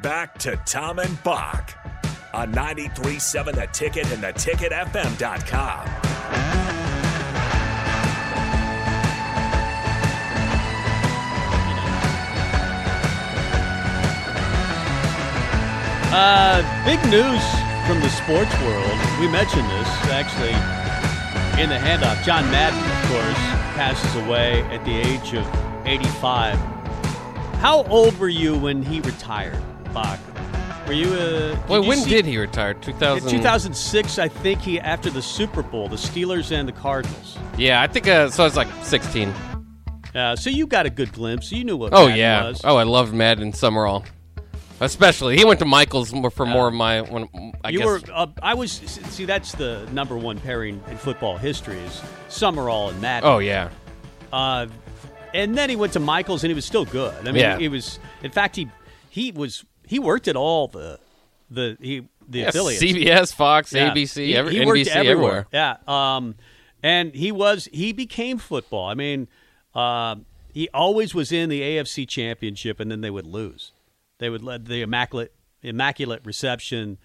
Back to Tom and Bock on 93.7 The Ticket and theticketfm.com. Uh, big news from the sports world. We mentioned this actually in the handoff. John Madden, of course, passes away at the age of 85. How old were you when he retired, Bock? Were you a? did Well, you when see- did he retire? 2000. In 2006, I think he after the Super Bowl, the Steelers and the Cardinals. Yeah, I think uh, so. I was like 16. Uh, so you got a good glimpse. You knew what. Oh Madden yeah. was. Oh, I loved Madden Summerall. Especially, he went to Michaels more for more of my. When, I you guess, were. Uh, I was. See, that's the number one pairing in football history is Summerall and Madden. Oh yeah. Uh, and then he went to Michaels, and he was still good. I mean, Yeah. he was. In fact, he he was he worked at all the the he the Yeah, affiliates. CBS, Fox, Yeah. ABC, He- every, he NBC, everywhere. Yeah. Um, and he was he became football. I mean, uh, he always was in the AFC Championship, and then they would lose. They would let the immaculate immaculate reception.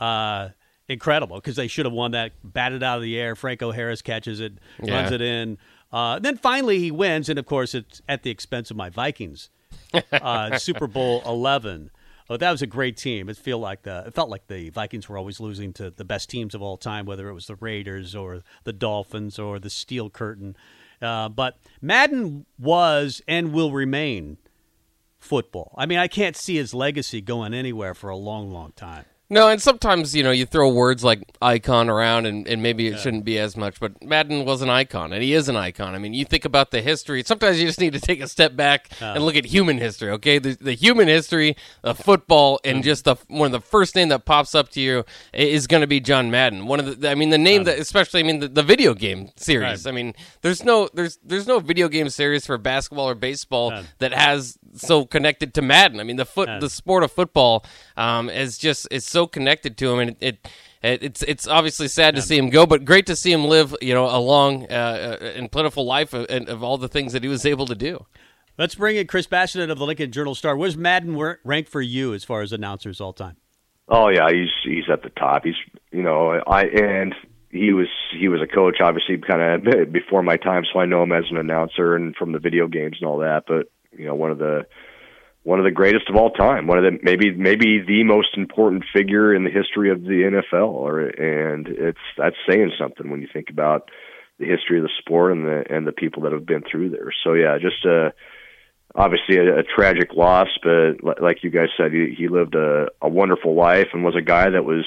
Uh, incredible because they should have won that. Batted out of the air. Franco Harris catches it, Yeah. runs it in. Uh, then finally he wins, and of course it's at the expense of my Vikings. uh, Super Bowl eleven. Oh, that was a great team. It feel like the it felt like the Vikings were always losing to the best teams of all time, whether it was the Raiders or the Dolphins or the Steel Curtain. Uh, but Madden was and will remain football. I mean, I can't see his legacy going anywhere for a long, long time. No, and sometimes you know you throw words like icon around, and, and maybe it shouldn't be as much. But Madden was an icon, and he is an icon. I mean, you think about the history. Sometimes you just need to take a step back and look at human history. Okay, the, the human history of football, and Mm-hmm. just the one of the first name that pops up to you is going to be John Madden. One of the, I mean, the name that, especially, I mean, the, the video game series. Right. I mean, there's no there's there's no video game series for basketball or baseball None. that has so connected to Madden. I mean, the foot None. the sport of football um, is just is so connected to him, and it, it, it it's it's obviously sad to see him go, but great to see him live, you know, a long uh, uh, and plentiful life of, and of all the things that he was able to do. Let's bring in Chris Basnett of the Lincoln Journal Star. Where's Madden ranked for you as far as announcers all time? Oh yeah, he's he's at the top. He's you know I and he was he was a coach obviously kind of before my time, so I know him as an announcer and from the video games and all that. But you know one of the one of the greatest of all time. One of the maybe maybe the most important figure in the history of the NFL. Or and it's that's saying something when you think about the history of the sport and the and the people that have been through there. So yeah, just uh obviously a, a tragic loss, but li- like you guys said, he, he lived a, a wonderful life and was a guy that was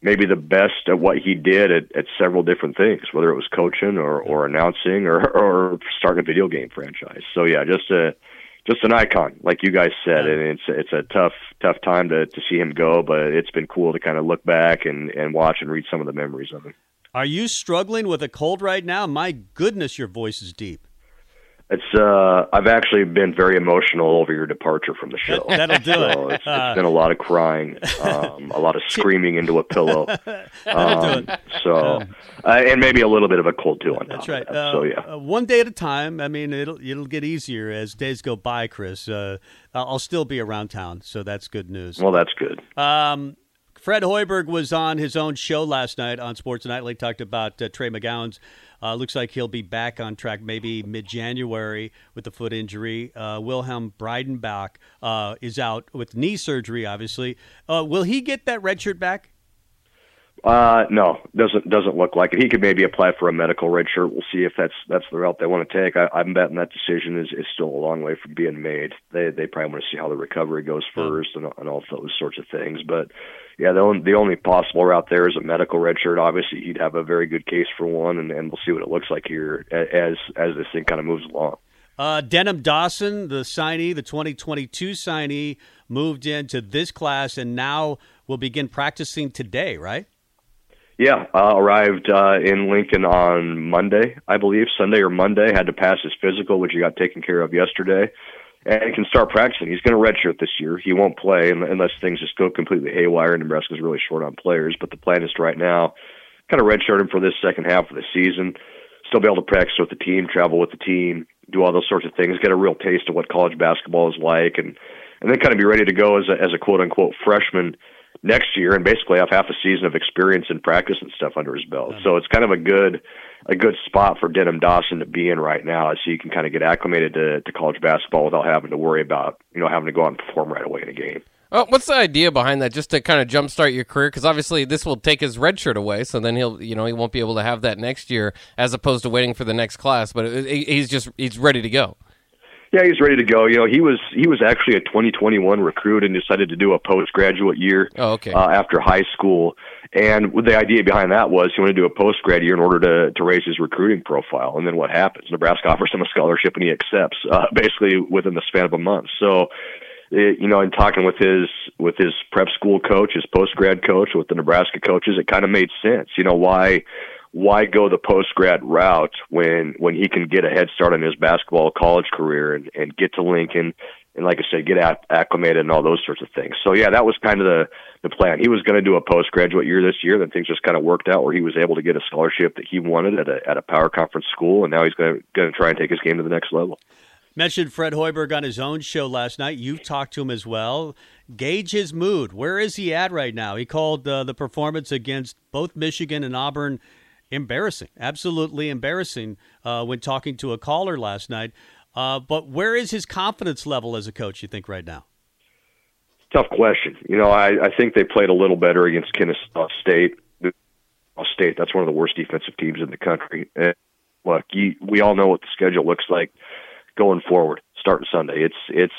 maybe the best at what he did at, at several different things, whether it was coaching or, or announcing or, or starting a video game franchise. So yeah, just a just an icon, like you guys said, and it's it's a tough tough time to to see him go, but it's been cool to kind of look back and and watch and read some of the memories of him. Are you struggling with a cold right now? My goodness, your voice is deep. It's uh, I've actually been very emotional over your departure from the show. That'll do so it. It's, it's been a lot of crying, um, a lot of screaming into a pillow. Um, so, uh, and maybe a little bit of a cold too on top. That's right. That. Uh, so yeah, uh, one day at a time. I mean, it'll it'll get easier as days go by, Chris. Uh, I'll still be around town, so that's good news. well, that's good. Um, Fred Hoiberg was on his own show last night on Sports Nightly. Talked about uh, Trey McGowens. Uh, looks like he'll be back on track maybe mid January with the foot injury. Uh, Wilhelm Breidenbach uh, is out with knee surgery, obviously. Uh, will he get that red shirt back? Uh, no, doesn't doesn't look like it. He could maybe apply for a medical red shirt. We'll see if that's that's the route they want to take. I, I'm betting that decision is, is still a long way from being made. They they probably want to see how the recovery goes first and, and all those sorts of things. But yeah, the only, the only possible route there is a medical red shirt. Obviously, he'd have a very good case for one, and, and we'll see what it looks like here as as this thing kind of moves along. Uh, Denim Dawson, the signee, the 2022 signee, moved into this class and now will begin practicing today, right? Yeah, uh, arrived uh, in Lincoln on Monday, I believe, Sunday or Monday. Had to pass his physical, which he got taken care of yesterday, and he can start practicing. He's going to redshirt this year. He won't play unless things just go completely haywire. Nebraska's really short on players, but the plan is to right now kind of redshirt him for this second half of the season. Still be able to practice with the team, travel with the team, do all those sorts of things, get a real taste of what college basketball is like, and and then kind of be ready to go as a, as a quote unquote freshman next year and basically have half a season of experience and practice and stuff under his belt. So it's kind of a good a good spot for Denim Dawson to be in right now so you can kind of get acclimated to, to college basketball without having to worry about, you know, having to go out and perform right away in a game. Oh, what's the idea behind that? Just to kind of jumpstart your career, because obviously this will take his red shirt away, so then he'll, you know, he won't be able to have that next year, as opposed to waiting for the next class. But he's just he's ready to go. Yeah, he's ready to go. You know, he was he was actually a 2021 recruit and decided to do a postgraduate year Oh, okay. uh, after high school. And the idea behind that was he wanted to do a postgrad year in order to to raise his recruiting profile. And then what happens? Nebraska offers him a scholarship and he accepts uh, basically within the span of a month. So. It, you know, in talking with his with his prep school coach, his post grad coach, with the Nebraska coaches, it kind of made sense. You know why why go the post grad route when when he can get a head start on his basketball college career and, and get to Lincoln and like I said, get acclimated and all those sorts of things. So yeah, that was kind of the the plan. He was going to do a postgraduate year this year, then things just kind of worked out where he was able to get a scholarship that he wanted at a at a power conference school, and now he's going to going to try and take his game to the next level. Mentioned Fred Hoiberg on his own show last night. You've talked to him as well. Gauge his mood. Where is he at right now? He called uh, the performance against both Michigan and Auburn embarrassing, absolutely embarrassing uh, when talking to a caller last night. Uh, but where is his confidence level as a coach, you think, right now? Tough question. You know, I, I think they played a little better against Kennesaw State. State, that's one of the worst defensive teams in the country. And look, you, we all know what the schedule looks like going forward, starting Sunday. It's it's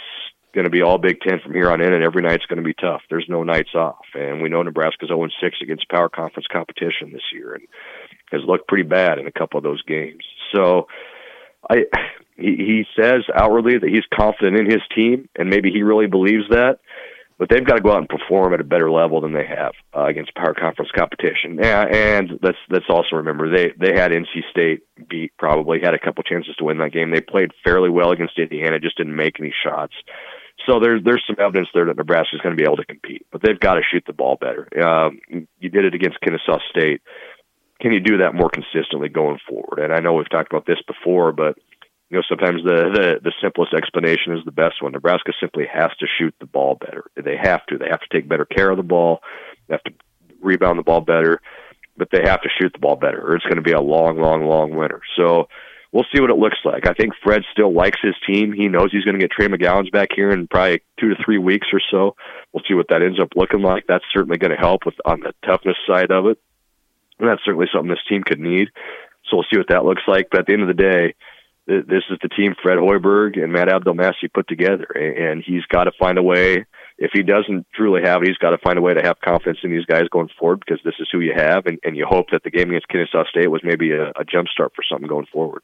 going to be all Big Ten from here on in, and every night's going to be tough. There's no nights off, and we know Nebraska's 0 6 against power conference competition this year, and has looked pretty bad in a couple of those games. So, I he, he says outwardly that he's confident in his team, and maybe he really believes that. But they've got to go out and perform at a better level than they have uh, against power conference competition. Yeah, and let's let's also remember they they had NC State beat probably had a couple chances to win that game. They played fairly well against Indiana, just didn't make any shots. So there's there's some evidence there that Nebraska's going to be able to compete, but they've got to shoot the ball better. Um, you did it against Kennesaw State. Can you do that more consistently going forward? And I know we've talked about this before, but you know sometimes the the, the simplest explanation is the best one. Nebraska simply has to shoot the ball better. They have to. They have to take better care of the ball. They have to rebound the ball better, but they have to shoot the ball better, or it's going to be a long, long, long winter. So we'll see what it looks like. I think Fred still likes his team. He knows he's going to get Trey McGowens back here in probably two to three weeks or so. We'll see what that ends up looking like. That's certainly going to help with on the toughness side of it. And that's certainly something this team could need. So we'll see what that looks like. But at the end of the day, this is the team Fred Hoiberg and Matt Abdelmassih put together, and he's got to find a way. If he doesn't truly have it, he's got to find a way to have confidence in these guys going forward because this is who you have, and, and you hope that the game against Kennesaw State was maybe a, a jump start for something going forward.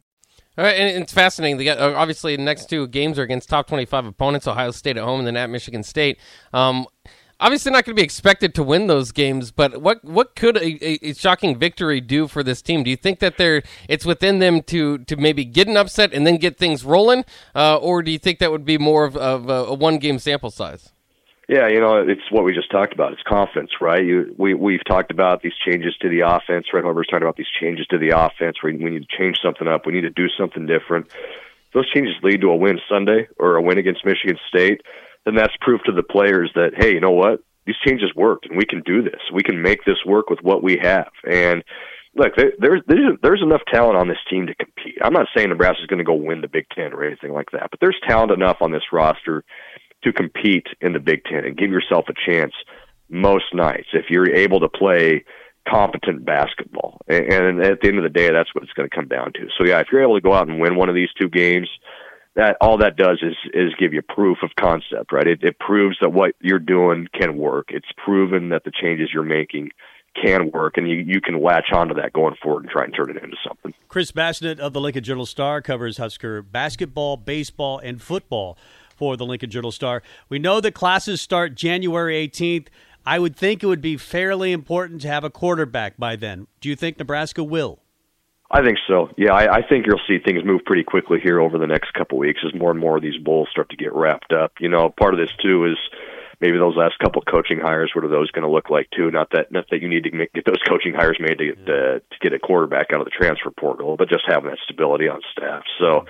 All right, and it's fascinating. They uh, obviously, the next two games are against top 25 opponents Ohio State at home and then at Michigan State. Um, obviously not going to be expected to win those games, but what what could a, a, shocking victory do for this team? Do you think that they're it's within them to to maybe get an upset and then get things rolling, uh, or do you think that would be more of, of a, a one game sample size? Yeah, you know, it's what we just talked about. It's confidence, right? You, we we've talked about these changes to the offense. Fred Hoiberg's talked about these changes to the offense. We, we need to change something up. We need to do something different. those changes lead to a win Sunday or a win against Michigan State then that's proof to the players that hey, you know what? These changes worked, and we can do this. We can make this work with what we have. And look, there's there's there's enough talent on this team to compete. I'm not saying Nebraska's going to go win the Big Ten or anything like that, but there's talent enough on this roster to compete in the Big Ten and give yourself a chance most nights if you're able to play competent basketball. And at the end of the day, that's what it's going to come down to. So yeah, if you're able to go out and win one of these two games, that all that does is is give you proof of concept, right? It, it proves that what you're doing can work. It's proven that the changes you're making can work, and you, you can latch onto that going forward and try and turn it into something. Chris Basnett of the Lincoln Journal Star covers Husker basketball, baseball, and football for the Lincoln Journal Star. We know that classes start January 18th. I would think it would be fairly important to have a quarterback by then. Do you think Nebraska will? I think so. Yeah, I, I think you'll see things move pretty quickly here over the next couple weeks as more and more of these bowls start to get wrapped up. You know, part of this too is maybe those last couple coaching hires. What are those going to look like too? Not that not that you need to make, get those coaching hires made to uh, to get a quarterback out of the transfer portal, but just having that stability on staff. So,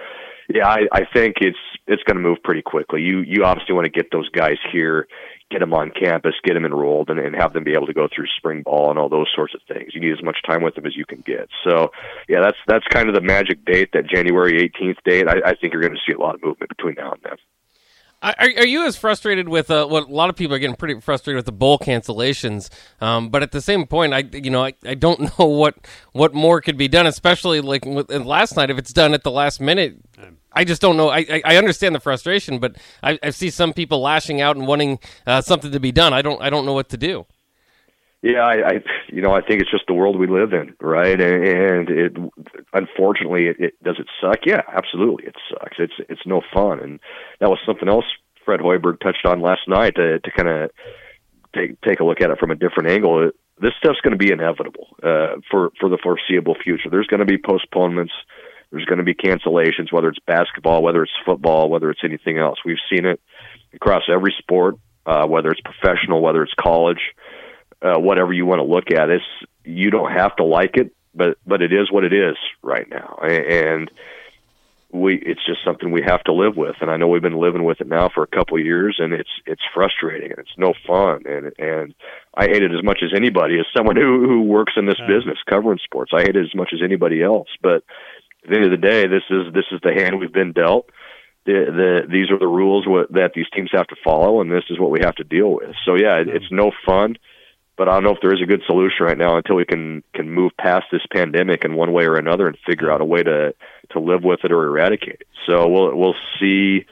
yeah, I, I think it's it's going to move pretty quickly. You you obviously want to get those guys here get them on campus, get them enrolled, and, and have them be able to go through spring ball and all those sorts of things. You need as much time with them as you can get. So, yeah, that's that's kind of the magic date, that January 18th date. I, I think you're going to see a lot of movement between now and then. Are, are you as frustrated with uh, what a lot of people are getting pretty frustrated with the bowl cancellations? Um, but at the same point, I you know I, I don't know what what more could be done, especially like with, last night. If it's done at the last minute, I just don't know. I, I understand the frustration, but I, I see some people lashing out and wanting uh, something to be done. I don't I don't know what to do. Yeah, I, I, you know, I think it's just the world we live in, right? And, it, unfortunately, it, it does it suck. Yeah, absolutely, it sucks. It's it's no fun, and that was something else Fred Hoiberg touched on last night to to kind of take take a look at it from a different angle. This stuff's going to be inevitable uh, for for the foreseeable future. There's going to be postponements. There's going to be cancellations, whether it's basketball, whether it's football, whether it's anything else. We've seen it across every sport, uh, whether it's professional, whether it's college uh, whatever you want to look at. It's you don't have to like it, but but it is what it is right now, and we it's just something we have to live with. And I know we've been living with it now for a couple of years, and it's it's frustrating and it's no fun. And and I hate it as much as anybody, as someone who who works in this business covering sports. I hate it as much as anybody else. But at the end of the day, this is this is the hand we've been dealt. The, the these are the rules what, that these teams have to follow, and this is what we have to deal with. So yeah, it, it's no fun but I don't know if there is a good solution right now until we can can move past this pandemic in one way or another and figure out a way to to live with it or eradicate it. So we'll we'll see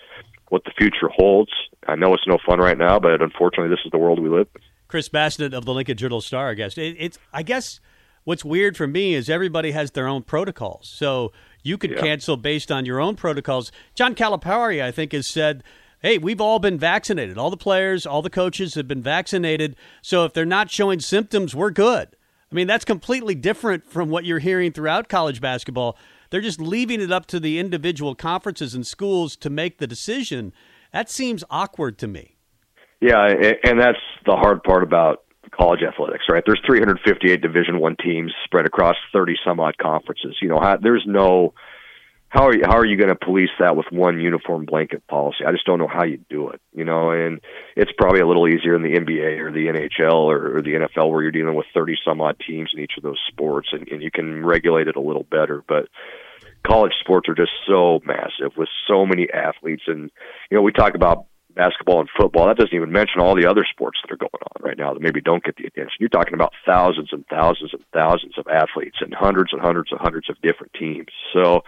what the future holds. I know it's no fun right now, but unfortunately, this is the world we live. in. Chris Basnett of the Lincoln Journal Star, I guess. It, it's I guess what's weird for me is everybody has their own protocols. So you could Yeah. cancel based on your own protocols. John Calipari, I think, has said, "Hey, we've all been vaccinated. All the players, all the coaches have been vaccinated. So if they're not showing symptoms, we're good." I mean, that's completely different from what you're hearing throughout college basketball. They're just leaving it up to the individual conferences and schools to make the decision. That seems awkward to me. Yeah, and that's the hard part about college athletics, right? There's 358 Division One teams spread across 30 some odd conferences. You know, there's no how are you, how are you going to police that with one uniform blanket policy? I just don't know how you do it. You know, and it's probably a little easier in the NBA or the NHL or, or the NFL where you're dealing with 30 some odd teams in each of those sports, and, and you can regulate it a little better, but college sports are just so massive with so many athletes and you know we talk about basketball and football that doesn't even mention all the other sports that are going on right now that maybe don't get the attention you're talking about thousands and thousands and thousands of athletes and hundreds and hundreds and hundreds of different teams so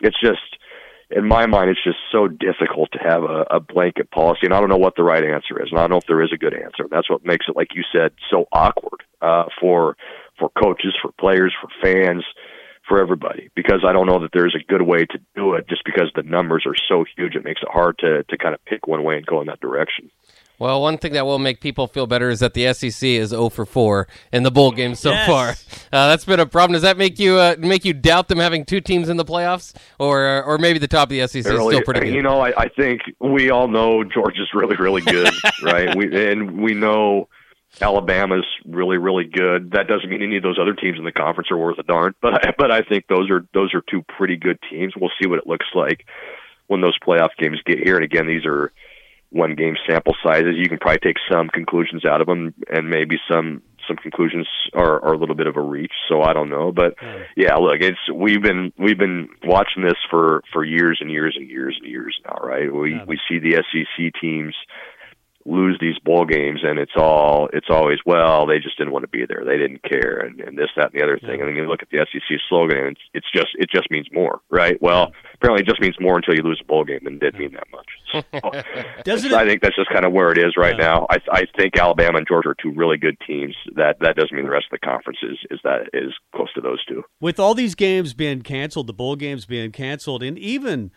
it's just in my mind it's just so difficult to have a, a blanket policy and i don't know what the right answer is and i don't know if there is a good answer that's what makes it like you said so awkward uh for for coaches for players for fans for everybody because I don't know that there's a good way to do it just because the numbers are so huge it makes it hard to to kind of pick one way and go in that direction. Well, one thing that will make people feel better is that the SEC is 0 for 4 in the bowl game so Yes. far. Uh, that's been a problem. Does that make you uh, make you doubt them having two teams in the playoffs, or or maybe the top of the SEC is still pretty good? You know, I, I think we all know Georgia's really really good, right? We and we know Alabama's really really good. That doesn't mean any of those other teams in the conference are worth a darn, but I, but I think those are those are two pretty good teams. We'll see what it looks like when those playoff games get here. And again, these are one game sample sizes. You can probably take some conclusions out of them, and maybe some some conclusions are, are a little bit of a reach. So I don't know, but hmm. yeah, look, it's we've been we've been watching this for for years and years and years and years now, right? We we see the SEC teams lose these bowl games and it's all it's always well they just didn't want to be there. They didn't care and, and this that and the other thing. And then you look at the SEC slogan and it's, it's just it just means more right? Well apparently it just means more until you lose a bowl game and it didn't mean that much. So, Doesn't I think that's just kind of where it is right now. I I think Alabama and Georgia are two really good teams. That that doesn't mean the rest of the conference is is that is close to those two. With all these games being canceled, the bowl games being canceled, and even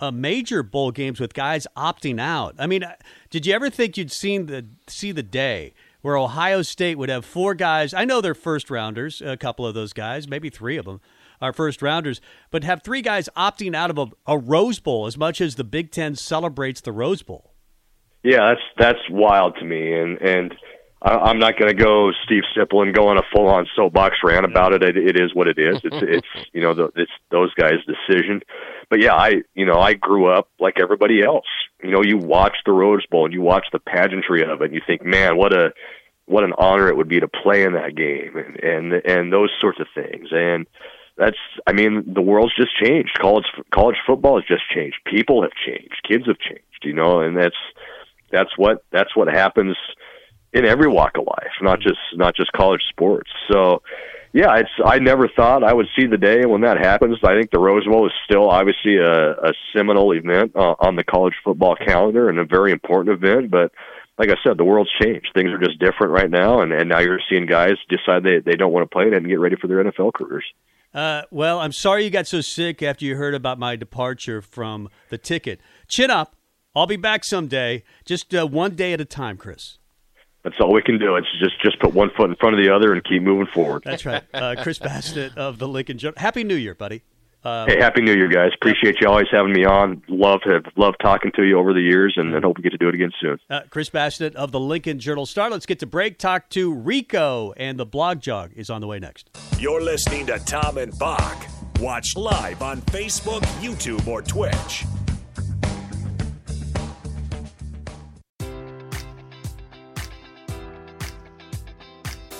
uh, major bowl games with guys opting out. I mean, uh, did you ever think you'd seen the see the day where Ohio State would have four guys? I know they're first rounders, a couple of those guys, maybe three of them are first rounders, but have three guys opting out of a, a Rose Bowl as much as the Big Ten celebrates the Rose Bowl. Yeah, that's that's wild to me, and and I, I'm not going to go Steve Sipple and go on a full on soapbox rant about it. it. It is what it is. It's it's you know the, it's those guys' decision. But yeah, I you know I grew up like everybody else. You know, you watch the Rose Bowl and you watch the pageantry of it, and you think, man, what a what an honor it would be to play in that game, and and and those sorts of things, and that's I mean the world's just changed. College college football has just changed. People have changed. Kids have changed. You know, and that's that's what that's what happens in every walk of life, not just not just college sports. So, yeah, it's I never thought I would see the day when that happens. I think the Rose Bowl is still obviously a, a seminal event uh, on the college football calendar and a very important event, but. Like I said, the world's changed. Things are just different right now, and, and now you're seeing guys decide they they don't want to play it and get ready for their NFL careers. Uh, well, I'm sorry you got so sick after you heard about my departure from the ticket. Chin up. I'll be back someday. Just uh, one day at a time, Chris. That's all we can do. It's just just put one foot in front of the other and keep moving forward. That's right. Uh, Chris Basnett of the Lincoln Journal. Happy New Year, buddy. Uh, Hey, happy New Year, guys! Appreciate you always having me on. Love have love talking to you over the years, and, and hope we get to do it again soon. uh, Chris Basnett of the Lincoln Journal Star. Let's get to break. Talk to Rico, and the blog jog is on the way next. You're listening to Tom and Bock. Watch live on Facebook, YouTube, or Twitch.